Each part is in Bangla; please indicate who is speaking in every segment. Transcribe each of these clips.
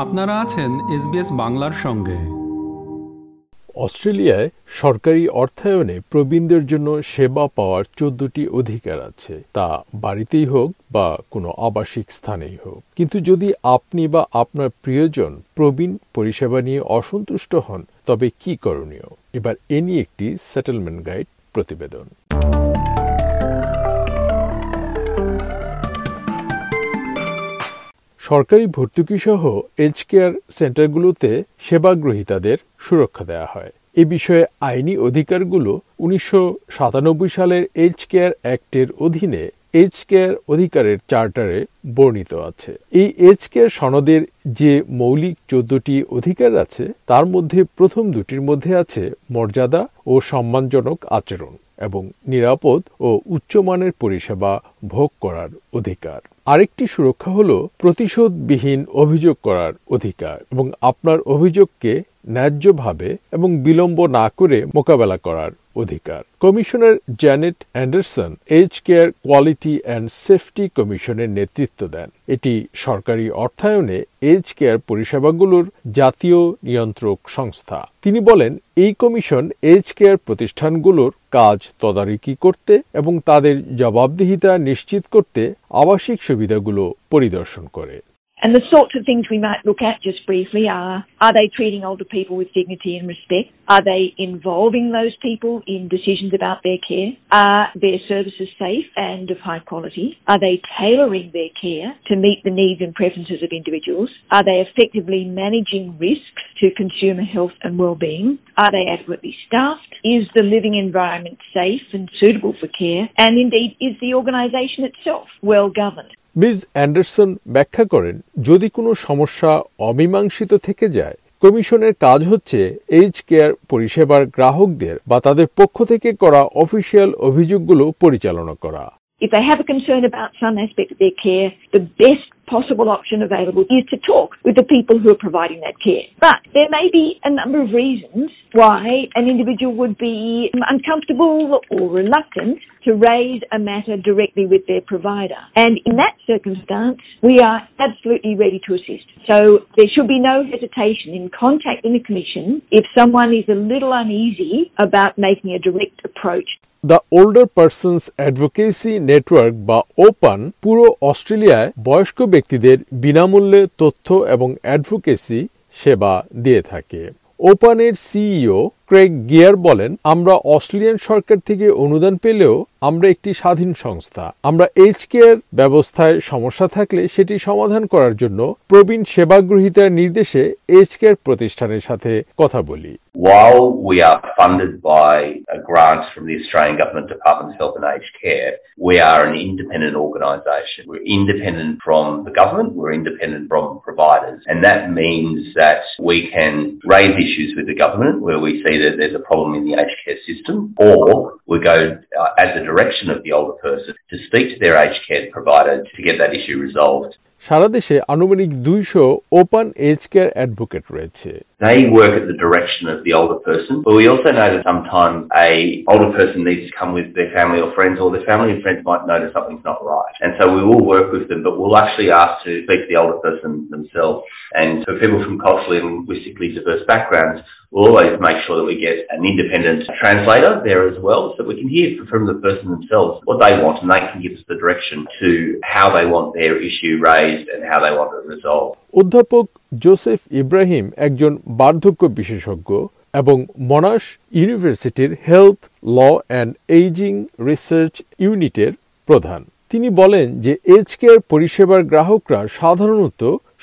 Speaker 1: আপনারা আছেন এসবিএস বাংলার সঙ্গে।
Speaker 2: অস্ট্রেলিয়ায় সরকারি অর্থায়নে প্রবীণদের জন্য সেবা পাওয়ার চোদ্দটি অধিকার আছে। তা বাড়িতেই হোক বা কোনো আবাসিক স্থানেই হোক। কিন্তু যদি আপনি বা আপনার প্রিয়জন প্রবীণ পরিষেবা নিয়ে অসন্তুষ্ট হন, তবে কি করণীয়? এবার এ নিয়ে একটি সেটেলমেন্ট গাইড প্রতিবেদন। সরকারি ভর্তুকি সহ এজ কেয়ার সেন্টারগুলোতে সেবাগ্রহীতাদের সুরক্ষা দেওয়া হয়। এ বিষয়ে আইনি অধিকারগুলো উনিশশো সাতানব্বই সালের এজ কেয়ার অ্যাক্টের অধীনে এজ কেয়ার অধিকারের চার্টারে বর্ণিত আছে। এই এজ কেয়ার সনদের যে মৌলিক চোদ্দটি অধিকার আছে, তার মধ্যে প্রথম দুটির মধ্যে আছে মর্যাদা ও সম্মানজনক আচরণ এবং নিরাপদ ও উচ্চমানের পরিষেবা ভোগ করার অধিকার। আরেকটি সুরক্ষা হল প্রতিশোধবিহীন অভিযোগ করার অধিকার এবং আপনার অভিযোগকে ন্যায্যভাবে এবং বিলম্ব না করে মোকাবেলা করার অধিকার। Commissioner Janet Anderson age care, quality and safety কমিশনের নেতৃত্ব দেন। এটি সরকারি অর্থায়নে এজ কেয়ার পরিষেবাগুলোর জাতীয় নিয়ন্ত্রক সংস্থা। তিনি বলেন, এই কমিশন এজ কেয়ার প্রতিষ্ঠানগুলোর কাজ তদারকি করতে এবং তাদের জবাবদিহিতা নিশ্চিত করতে আবাসিক সুবিধাগুলো পরিদর্শন করে।
Speaker 3: And the sorts of things we might look at just briefly are, are they treating older people with dignity and respect? Are they involving those people in decisions about their care? Are their services safe and of high quality? Are they tailoring their care to meet the needs and preferences of individuals? Are they effectively managing risks to consumer health and well-being? Are they adequately staffed? Is the living environment safe and suitable for care? And indeed, is the organisation itself well governed?
Speaker 2: Miss Anderson ব্যাখ্যা করেন যদি কোনো সমস্যা অমীমাংসিত থেকে যায় কমিশনের কাজ হচ্ছে এইচ কেয়ার পরিষেবার গ্রাহকদের বা তাদের পক্ষ থেকে করা অফিসিয়াল অভিযোগগুলো পরিচালনা করা
Speaker 3: If they have a concern about some aspect of their care, the best possible option available is to talk with the people who are providing that care. But there may be a number of reasons why an individual would be uncomfortable or reluctant to raise a matter directly with their provider. And in that circumstance, we are absolutely ready to assist. So there should be no hesitation in contacting the Commission if someone is a little uneasy about making a direct approach.
Speaker 2: The older persons advocacy network বা ওপান পুরো অস্ট্রেলিয়ায় বয়স্ক ব্যক্তিদের বিনামূল্যে তথ্য এবং অ্যাডভোকেসি সেবা দিয়ে থাকে। ওপানের সিইও ক্রেগ গিয়ার বলেন আমরা অস্ট্রেলিয়ান সরকার থেকে অনুদান পেলেও আমরা একটি স্বাধীন সংস্থা আমরা এইচ কেয়ার ব্যবস্থায় সমস্যা থাকলে সেটি সমাধান করার জন্য প্রবীণ সেবাগ্রহীতার নির্দেশে এইচ কেয়ার প্রতিষ্ঠানের সাথে কথা বলি
Speaker 4: While we are funded by grants from the Australian Government Department of Health and Aged Care, we are an independent organisation. We're independent from the government, we're independent from providers, and that means that we can raise issues with the government where we see that there's a problem in the aged care system, or we go uh, at the direction of the older person to speak to their aged care provider to get that issue resolved.
Speaker 2: সারা দেশে আনুমানিক দুইশো ওপেন এজ কেয়ার অ্যাডভোকেট রয়েছে
Speaker 4: They work at the direction of the older person, but we also know that sometimes a older person needs to come with their family or friends, or their family and friends might notice something's not right. And so we will work with them, but we'll actually ask to speak to the older person themselves. And for people from culturally and linguistically diverse backgrounds, we'll always make sure that we get an independent translator there as well so we can hear from the person themselves what they want and they can give us the direction to how they want their issue raised and how they want it resolved.
Speaker 2: অধ্যাপক জোসেফ ইব্রাহিম একজন বার্ধক্য বিশেষজ্ঞ এবং মনাশ ইউনিভার্সিটির health law and ageing research ইউনিটের প্রধান তিনি বলেন যে এজ কেয়ার পরিষেবার গ্রাহকরা সাধারণত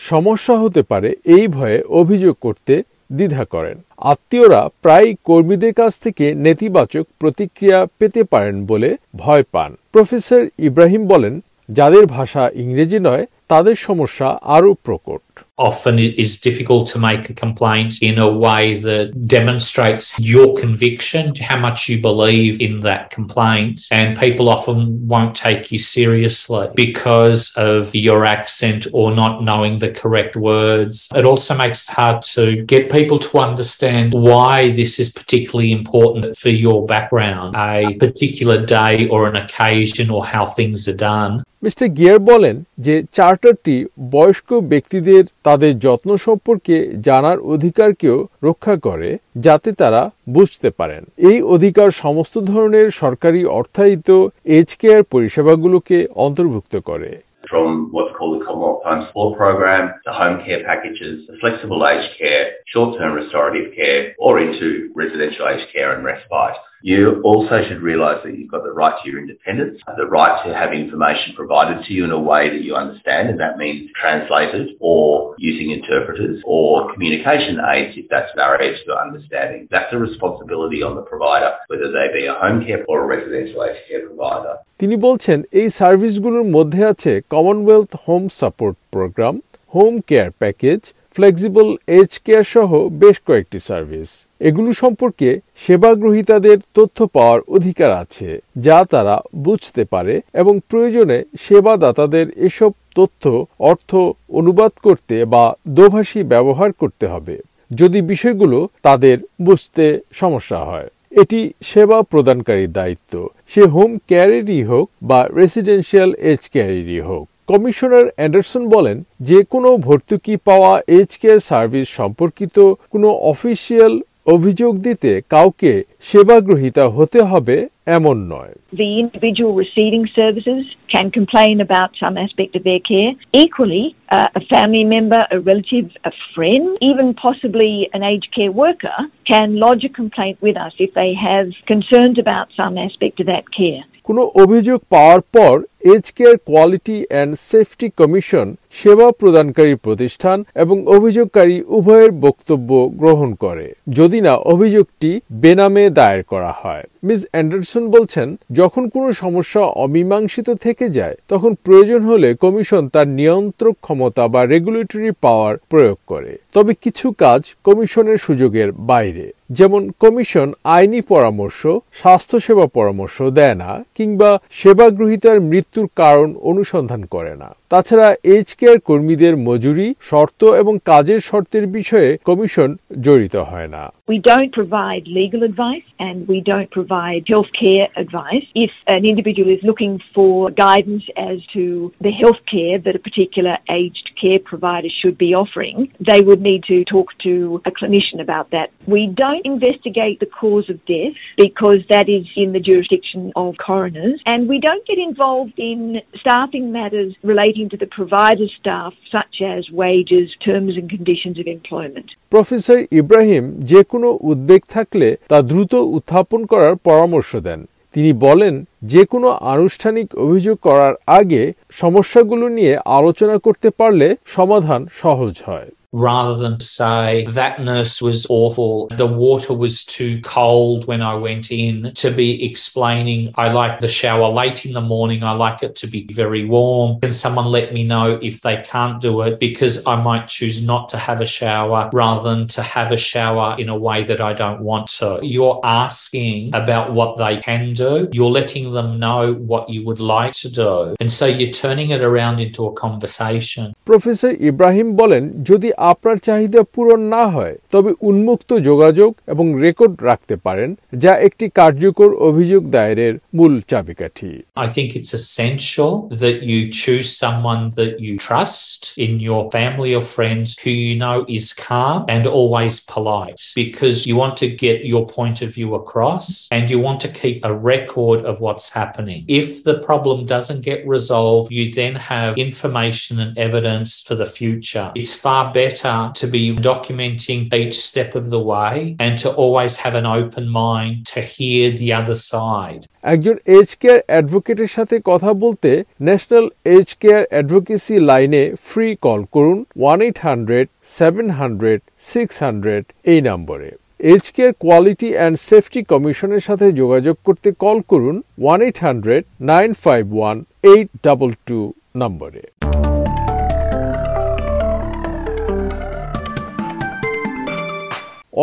Speaker 2: সমস্যা হতে পারে এই ভয়ে অভিযোগ করতে দ্বিধা করেন। আত্মীয়রা প্রায় কর্মীদের কাছ থেকে নেতিবাচক প্রতিক্রিয়া পেতে পারেন বলে ভয় পান। প্রফেসর ইব্রাহিম বলেন, যাদের ভাষা ইংরেজি নয়, তাদের সমস্যা আরও প্রকট।
Speaker 5: often it is difficult to make a complaint in a way that demonstrates your conviction, how much you believe in that complaint. And people often won't take you seriously because of your accent or not knowing the correct words. It also makes it hard to get people to understand why this is particularly important for your background, a particular day or an occasion or how things are done.
Speaker 2: Mr Geer বলেন যে চার চার্টারটি বয়স্ক ব্যক্তিদের তাদের যত্ন সম্পর্কে জানার অধিকারকেও রক্ষা করে যাতে তারা বুঝতে পারেন এই অধিকার সমস্ত ধরনের সরকারি অর্থায়িত এজ কেয়ার পরিষেবাগুলোকে অন্তর্ভুক্ত করে
Speaker 4: from what's called the Commonwealth Home Support Program, the home care packages, the flexible aged care, short-term restorative care, or into residential aged care and respite. You also should realise that you've got the right to your independence, the right to have information provided to you in a way that you understand, and that means translated or using interpreters or communication aids if that's barriers to understanding. That's a responsibility on the provider, whether they be a home care or a residential aged care provider.
Speaker 2: তিনি বলছেন এই সার্ভিসগুলোর মধ্যে আছে Commonwealth home support programme home care package flexible age care সহ বেশ কয়েকটি সার্ভিস। এগুলো সম্পর্কে সেবা গ্রহীতাদের তথ্য পাওয়ার অধিকার আছে, যা তারা বুঝতে পারে এবং প্রয়োজনে সেবাদাতাদের এসব তথ্য, অর্থ অনুবাদ করতে বা দোভাষী ব্যবহার করতে হবে। যদি বিষয়গুলো তাদের বুঝতে সমস্যা হয়, এটি সেবা প্রদানকারীর দায়িত্ব। সে হোম কেয়ারেরই হোক বা রেসিডেন্সিয়াল এজ কেয়ারেরই হোক। কমিশনার অ্যান্ডারসন বলেন যে কোনো ভর্তুকি পাওয়া এজ কেয়ার সার্ভিস সম্পর্কিত কোনো অফিসিয়াল অভিযোগ দিতে কাউকে সেবাগ্রহীতা হতে হবে এমন নয়
Speaker 3: The individual receiving services can complain about some aspect of their care. Equally, uh, a family member, a relative, a friend, even possibly an aged care worker can lodge a complaint with us if they have concerns about some aspect of that care.
Speaker 2: কোনো অভিযোগ পাওয়ার পর age care quality and safety commission সেবা প্রদানকারী প্রতিষ্ঠান এবং অভিযোগকারী উভয়ের বক্তব্য গ্রহণ করে। যদি না, অভিযোগটি বেনামে দায়ের করা হয়। মিস অ্যান্ডারসন বলছেন, যখন কোনো সমস্যা অমীমাংসিত থেকে যায়, তখন প্রয়োজন হলে কমিশন তার নিয়ন্ত্রক ক্ষমতা বা রেগুলেটরি পাওয়ার প্রয়োগ করে। তবে কিছু কাজ কমিশনের সুযোগের বাইরে। যেমন, কমিশন আইনি পরামর্শ, স্বাস্থ্যসেবা পরামর্শ দেয় না, কিংবা সেবাগ্রহীতার মৃত্যুর কারণ অনুসন্ধান করে না। তাছাড়া এজ কেয়ার কর্মীদের মজুরি শর্ত এবং কাজের শর্তের বিষয়ে কমিশন জড়িত হয় না
Speaker 3: We don't provide legal advice and we don't provide healthcare advice. If an individual is looking for guidance as to the healthcare that a particular aged care provider should be offering, they would need to talk to a clinician about that. We don't investigate the cause of death because that is in the jurisdiction of coroners and we don't get involved in staffing matters relating to the provider staff such as wages, terms and conditions of employment.
Speaker 2: Professor Ibrahim যে কোনো উদ্বেগ থাকলে তা দ্রুত উত্থাপন করার পরামর্শ দেন তিনি বলেন যে কোনো আনুষ্ঠানিক অভিযোগ করার আগে সমস্যাগুলো নিয়ে আলোচনা করতে পারলে সমাধান সহজ হয়
Speaker 5: rather than say that nurse was awful, the water was too cold when I went in, to be explaining I like the shower late in the morning, I like it to be very warm. Can someone let me know if they can't do it because I might choose not to have a shower rather than to have a shower in a way that I don't want to? You're asking about what they can do, you're letting them know what you would like to do. And so you're turning it around into a conversation.
Speaker 2: Professor Ibrahim বলেন যদি আপনার চাহিদা পূরণ না হয় তবে উন্মুক্ত যোগাযোগ এবং রেকর্ড রাখতে পারেন যা একটি কার্যকর অভিযোগ দায়েরের মূল চাবিকাঠি
Speaker 5: I think it's essential that you choose someone that you trust in your family or friends who you know is calm and always polite because you want to get your point of view across and you want to keep a record of what's happening. If the problem doesn't get resolved, you then have information and evidence for the future. It's far better to be documenting each step of the way and to always have an open mind to hear the other side.
Speaker 2: একজন এজ কেয়ার অ্যাডভোকেটের সাথে কথা বলতে ন্যাশনাল এজ কেয়ার অ্যাডভোকেসি লাইনে ফ্রি কল করুন one eight hundred seven hundred six hundred এই নম্বরে age care quality and safety কমিশনের সাথে যোগাযোগ করতে কল করুন one eight hundred nine five one eight double two নম্বরে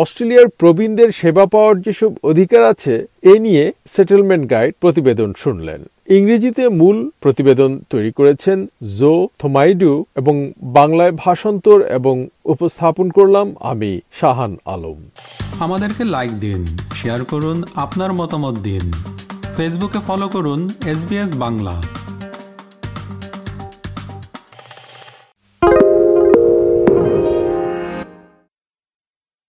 Speaker 2: অস্ট্রেলিয়ার প্রবীণদের সেবা পাওয়ার যেসব অধিকার আছে, এ নিয়ে সেটেলমেন্ট গাইড প্রতিবেদন শুনলেন। ইংরেজিতে মূল প্রতিবেদন তৈরি করেছেন জো থোমাইডু এবং বাংলায় ভাষান্তর এবং উপস্থাপন করলাম আমি, শাহান আলম।
Speaker 1: আমাদেরকে লাইক দিন শেয়ার করুন, আপনার মতামত দিন। ফেসবুকে ফলো করুন এস বাংলা।